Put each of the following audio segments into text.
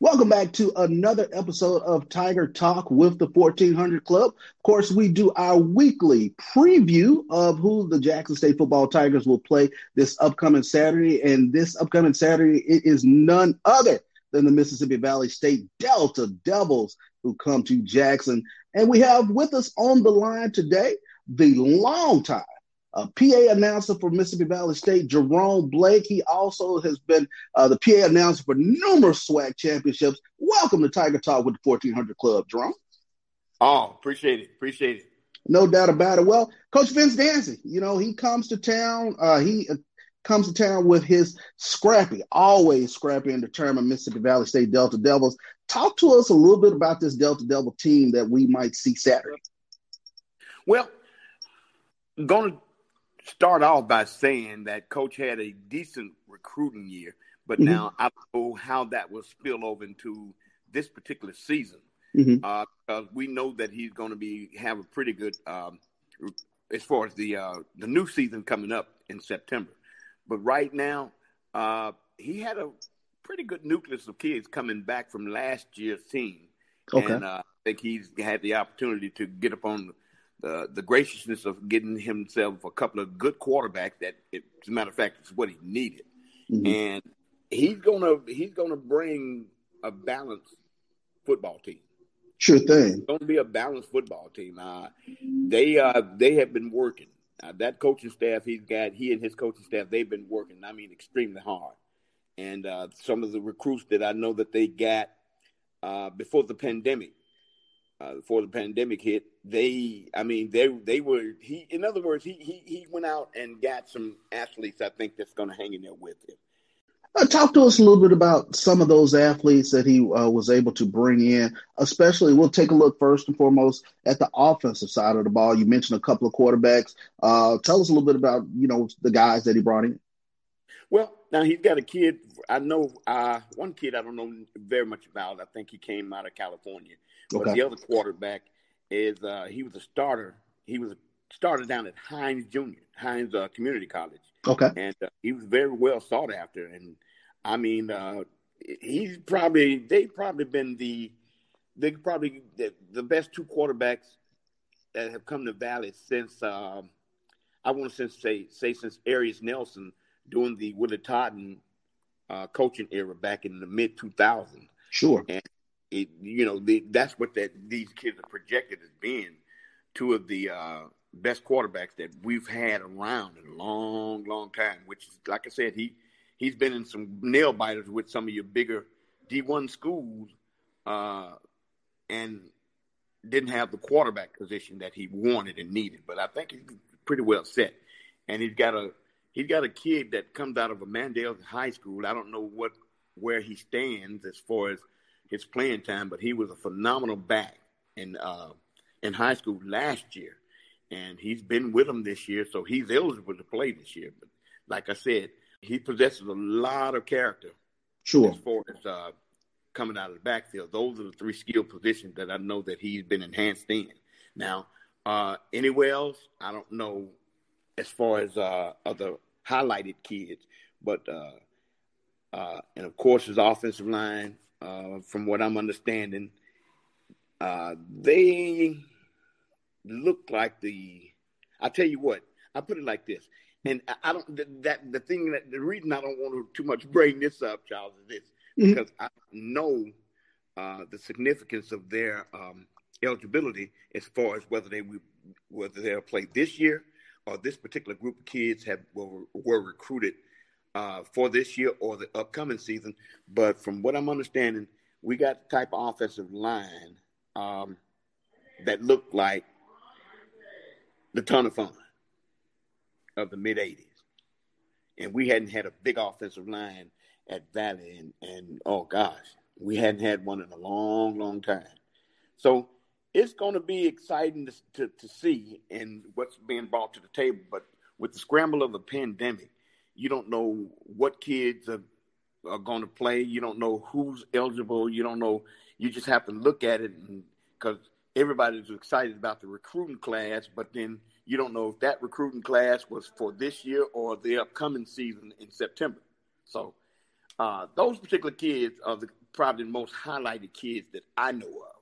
Welcome back to another episode of Tiger Talk with the 1400 Club. Of course, we do our weekly preview of who the Jackson State Football Tigers will play this upcoming Saturday. And this upcoming Saturday, it is none other than the Mississippi Valley State Delta Devils who come to Jackson. And we have with us on the line today the longtime uh, PA announcer for Mississippi Valley State, Jerome Blake. He also has been uh, the PA announcer for numerous SWAC championships. Welcome to Tiger Talk with the 1400 Club, Jerome. Oh, appreciate it. Appreciate it. No doubt about it. Well, Coach Vince Dancy, you know, he comes to town. Uh, he uh, comes to town with his scrappy, always scrappy and determined Mississippi Valley State Delta Devils. Talk to us a little bit about this Delta Devil team that we might see Saturday. Well, going to start off by saying that Coach had a decent recruiting year, but mm-hmm. now I don't know how that will spill over into this particular season. Mm-hmm. Uh, because we know that he's going to be have a pretty good um, as far as the uh, the new season coming up in September. But right now, uh, he had a pretty good nucleus of kids coming back from last year's team, okay. and uh, I think he's had the opportunity to get up on the the graciousness of getting himself a couple of good quarterbacks. That, it, as a matter of fact, is what he needed, mm-hmm. and he's gonna he's gonna bring a balanced football team. Sure thing. It's going to be a balanced football team. Uh, they uh, they have been working. Uh, that coaching staff he's got, he and his coaching staff, they've been working. I mean, extremely hard. And uh, some of the recruits that I know that they got uh, before the pandemic, uh, before the pandemic hit, they, I mean, they they were he. In other words, he he he went out and got some athletes. I think that's going to hang in there with him. Uh, talk to us a little bit about some of those athletes that he uh, was able to bring in. Especially, we'll take a look first and foremost at the offensive side of the ball. You mentioned a couple of quarterbacks. Uh, tell us a little bit about you know the guys that he brought in. Well, now he's got a kid. I know uh, one kid I don't know very much about. I think he came out of California. But okay. the other quarterback is uh, he was a starter. He was a starter down at Hinds Junior, Hinds uh, Community College. Okay. And uh, he was very well sought after. And I mean, uh, he's probably they've probably been the they probably the, the best two quarterbacks that have come to Valley since uh, I want to say say since Arius Nelson doing the Willie Totten uh, coaching era back in the mid 2000s. Sure. And it, you know, the, that's what that these kids are projected as being two of the uh, best quarterbacks that we've had around in a long, long time. Which, is, like I said, he he's been in some nail biters with some of your bigger D1 schools, uh, and didn't have the quarterback position that he wanted and needed. But I think he's pretty well set, and he's got a he's got a kid that comes out of a Mandel High School. I don't know what where he stands as far as his playing time, but he was a phenomenal back in uh, in high school last year and he's been with them this year, so he's eligible to play this year. But like I said, he possesses a lot of character. Sure. As far as uh, coming out of the backfield, those are the three skill positions that I know that he's been enhanced in. Now, uh, anywhere else, I don't know as far as uh, other highlighted kids, but uh, uh, and of course his offensive line, uh, from what I'm understanding, uh, they look like the. I tell you what, I put it like this, and I don't that the thing that the reason I don't want to too much bring this up, Charles, is this mm-hmm. because I know uh, the significance of their um, eligibility as far as whether they whether they'll play this year or this particular group of kids have were, were recruited uh, for this year or the upcoming season. But from what I'm understanding, we got the type of offensive line um, that looked like the ton of fun of the mid 80s. And we hadn't had a big offensive line at Valley and, and oh gosh, We hadn't had one in a long, long time. So it's going to be exciting to, to, to see and what's being brought to the table. But with the scramble of the pandemic, you don't know what kids are, are going to play. You don't know who's eligible. You don't know. You just have to look at it because everybody's excited about the recruiting class, but then you don't know if that recruiting class was for this year or the upcoming season in September. So uh, those particular kids are the, probably the most highlighted kids that I know of.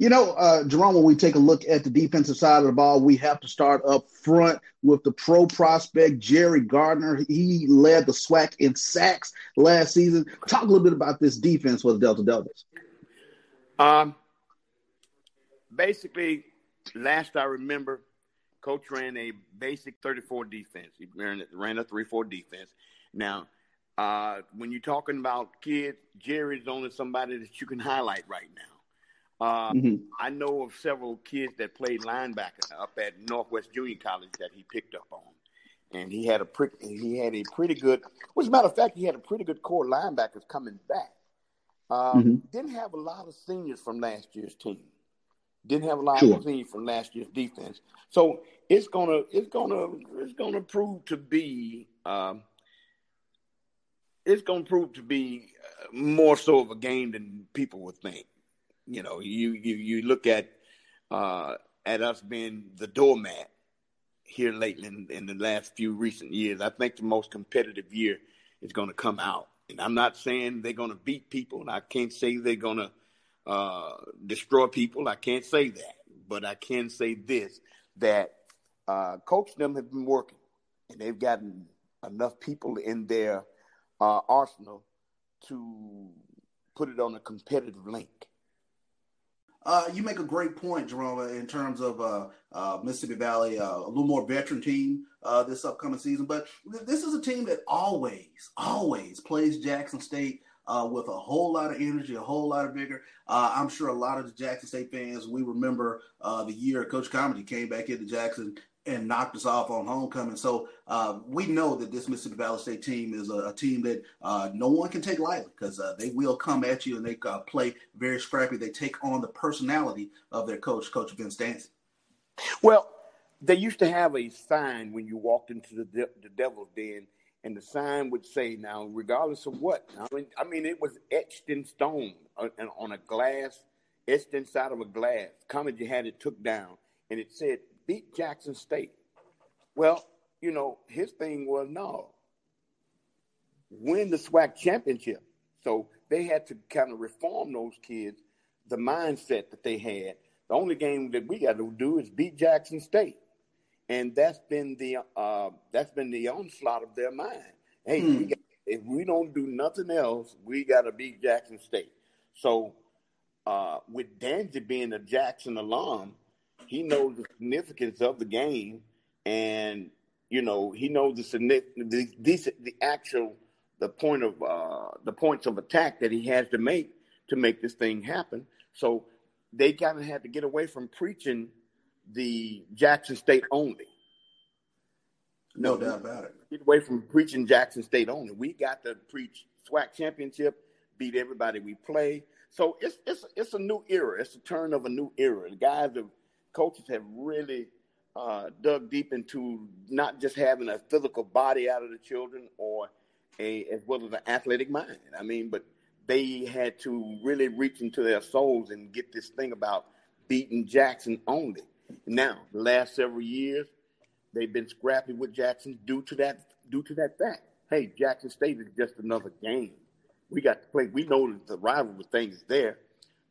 You know, uh, Jerome, when we take a look at the defensive side of the ball, we have to start up front with the pro prospect, Jerry Gardner. He led the SWAC in sacks last season. Talk a little bit about this defense for the Delta Devils. Um, basically, last I remember, Coach ran a basic 34 defense. He ran, ran a 3 4 defense. Now, uh, when you're talking about kids, Jerry's only somebody that you can highlight right now. Uh, mm-hmm. I know of several kids that played linebacker up at Northwest Junior College that he picked up on, and he had a pretty he had a pretty good. Well, as a matter of fact, he had a pretty good core linebackers coming back. Uh, mm-hmm. Didn't have a lot of seniors from last year's team. Didn't have a lot sure. of seniors from last year's defense. So it's gonna it's gonna it's gonna prove to be um, it's gonna prove to be uh, more so of a game than people would think. You know, you you you look at uh, at us being the doormat here lately in, in the last few recent years. I think the most competitive year is going to come out, and I'm not saying they're going to beat people, and I can't say they're going to uh, destroy people. I can't say that, but I can say this: that uh, coach them have been working, and they've gotten enough people in their uh, arsenal to put it on a competitive link. Uh, you make a great point, Jerome, in terms of uh, uh, Mississippi Valley, uh, a little more veteran team uh, this upcoming season. But th- this is a team that always, always plays Jackson State uh, with a whole lot of energy, a whole lot of vigor. I'm sure a lot of the Jackson State fans, we remember the year Coach Comegy came back into Jackson and knocked us off on homecoming. So uh, we know that this Mississippi Valley State team is a, a team that uh, no one can take lightly because uh, they will come at you and they uh, play very scrappy. They take on the personality of their coach, Coach Vince Dancy. Well, they used to have a sign when you walked into the, de- the Devil's Den, and the sign would say, "Now, regardless of what." I mean, I mean, it was etched in stone on, uh, on a glass, etched inside of a glass. Comegy had it took down, and it said, beat Jackson State. Well, you know, his thing was no, win the SWAC championship. So they had to kind of reform those kids, the mindset that they had. The only game that we got to do is beat Jackson State, and that's been the uh, that's been the onslaught of their mind. Hey, hmm. we got, if we don't do nothing else, we got to beat Jackson State. So, uh, with Dancy being a Jackson alum, he knows the significance of the game, and you know he knows the the the, the actual the point of uh, the points of attack that he has to make to make this thing happen. So they kind of had to get away from preaching the Jackson State only. No, no doubt about it. Get away from preaching Jackson State only. We got to preach SWAC championship, beat everybody we play. So it's it's it's a new era. It's the turn of a new era. The guys have coaches have really uh, dug deep into not just having a physical body out of the children or a as well as an athletic mind. I mean, but they had to really reach into their souls and get this thing about beating Jackson only. Now, the last several years, they've been scrappy with Jackson due to that due to that fact. Hey, Jackson State is just another game. We got to play. We know that the rivalry thing is there,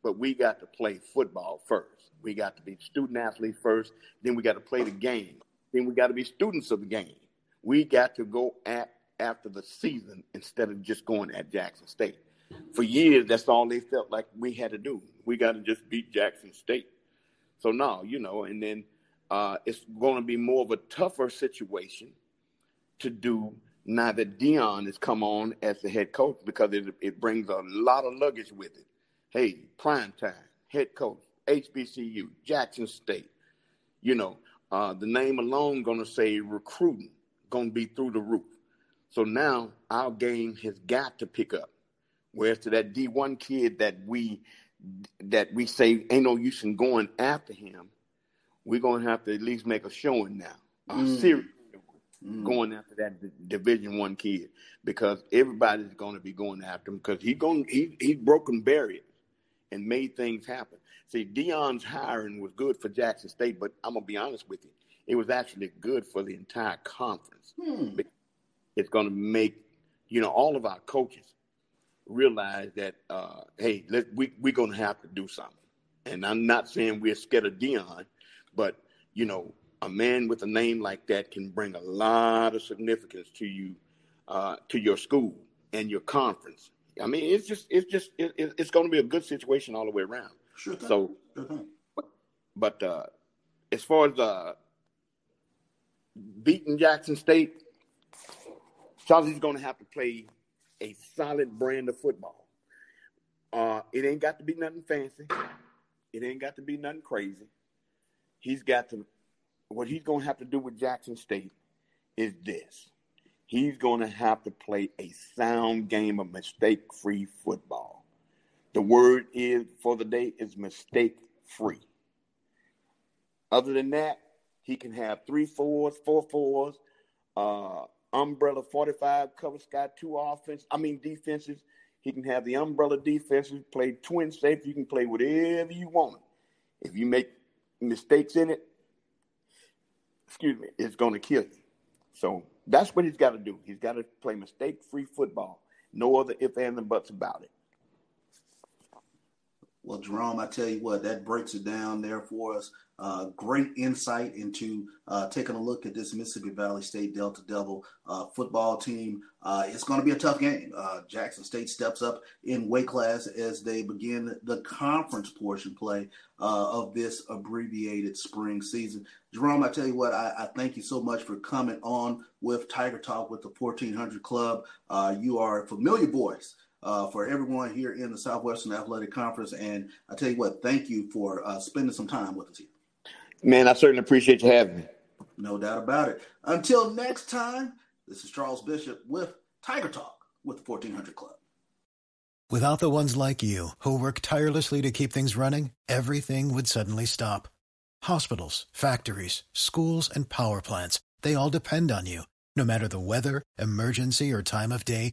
but we got to play football first. We got to be student athletes first. Then we got to play the game. Then we got to be students of the game. We got to go at after the season instead of just going at Jackson State. For years, that's all they felt like we had to do. We got to just beat Jackson State. So now, you know, and then uh, it's going to be more of a tougher situation to do now that Deion has come on as the head coach because it, it brings a lot of luggage with it. Hey, prime time, head coach, HBCU, Jackson State. You know, uh, the name alone going to say recruiting, going to be through the roof. So now our game has got to pick up. Whereas to that D one kid that we that we say ain't no use in going after him, we're gonna have to at least make a showing now, a mm. serious mm. going after that D- Division One kid because everybody's gonna be going after him because he going he he's broken barriers and made things happen. See, Deion's hiring was good for Jackson State, but I'm gonna be honest with you, it was actually good for the entire conference. Hmm. It's gonna make you know all of our coaches realize that uh, hey, let, we we're gonna have to do something. And I'm not saying we're scared of Deion, but you know, a man with a name like that can bring a lot of significance to you, uh, to your school and your conference. I mean, it's just it's just it, it's going to be a good situation all the way around. Sure. Thing. So, sure thing. but, but uh, as far as uh, beating Jackson State, Charlie's going to have to play a solid brand of football. Uh, it ain't got to be nothing fancy. It ain't got to be nothing crazy. He's got to. What he's going to have to do with Jackson State is this. He's going to have to play a sound game of mistake-free football. The word is for the day is mistake-free. Other than that, he can have three fours, four fours, uh, umbrella 45 cover sky two offense. I mean defenses. He can have the umbrella defenses, play twin safety. You can play whatever you want. If you make mistakes in it, excuse me, it's going to kill you. So that's what he's got to do. He's got to play mistake-free football. No other if, ands, and buts about it. Well, Jerome, I tell you what, that breaks it down there for us. Uh, great insight into uh, taking a look at this Mississippi Valley State Delta Devil uh, football team. Uh, it's going to be a tough game. Uh, Jackson State steps up in weight class as they begin the conference portion play uh, of this abbreviated spring season. Jerome, I tell you what, I, I, thank you so much for coming on with Tiger Talk with the 1400 Club. you are a familiar voice uh, for everyone here in the Southwestern Athletic Conference. And I tell you what, thank you for uh, spending some time with us here. Man, I certainly appreciate you having me. No doubt about it. Until next time, this is Charles Bishop with Tiger Talk with the 1400 Club. Without the ones like you who work tirelessly to keep things running, everything would suddenly stop. Hospitals, factories, schools, and power plants, they all depend on you. No matter the weather, emergency, or time of day,